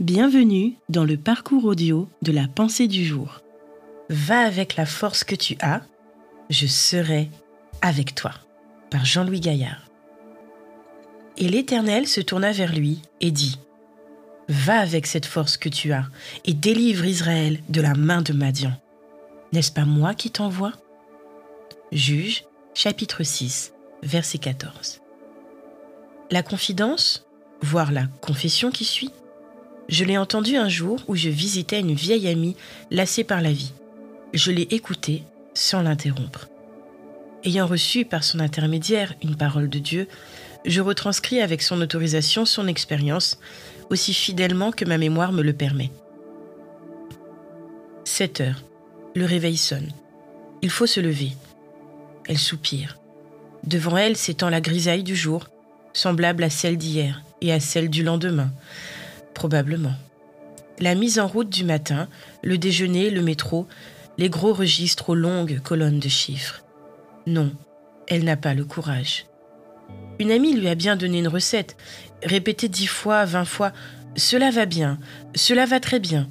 Bienvenue dans le parcours audio de la pensée du jour. Va avec la force que tu as, je serai avec toi. Par Jean-Louis Gaillard. Et l'Éternel se tourna vers lui et dit, Va avec cette force que tu as et délivre Israël de la main de Madian. N'est-ce pas moi qui t'envoie? Juge, chapitre 6, verset 14. La confidence, voire la confession qui suit, je l'ai entendue un jour où je visitais une vieille amie lassée par la vie. Je l'ai écoutée sans l'interrompre. Ayant reçu par son intermédiaire une parole de Dieu, je retranscris avec son autorisation son expérience aussi fidèlement que ma mémoire me le permet. 7 heures. Le réveil sonne. Il faut se lever. Elle soupire. Devant elle s'étend la grisaille du jour, semblable à celle d'hier et à celle du lendemain, probablement. La mise en route du matin, le déjeuner, le métro, les gros registres aux longues colonnes de chiffres. Non, elle n'a pas le courage. Une amie lui a bien donné une recette, répétée dix fois, vingt fois Cela va bien, cela va très bien.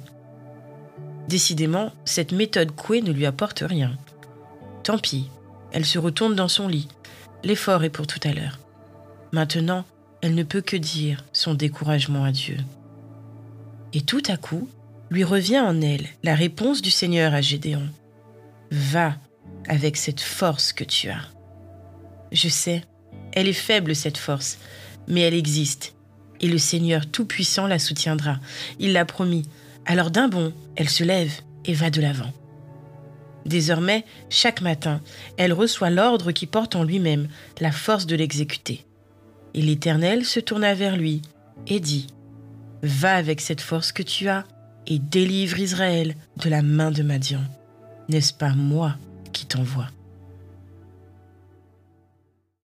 Décidément, cette méthode couée ne lui apporte rien. Tant pis, elle se retourne dans son lit. L'effort est pour tout à l'heure. Maintenant, elle ne peut que dire son découragement à Dieu. Et tout à coup, lui revient en elle la réponse du Seigneur à Gédéon. Va avec cette force que tu as. Je sais, elle est faible cette force, mais elle existe, et le Seigneur Tout-Puissant la soutiendra. Il l'a promis. Alors d'un bond, elle se lève et va de l'avant. Désormais, chaque matin, elle reçoit l'ordre qui porte en lui-même la force de l'exécuter. Et l'Éternel se tourna vers lui et dit, Va avec cette force que tu as et délivre Israël de la main de Madian. N'est-ce pas moi qui t'envoie?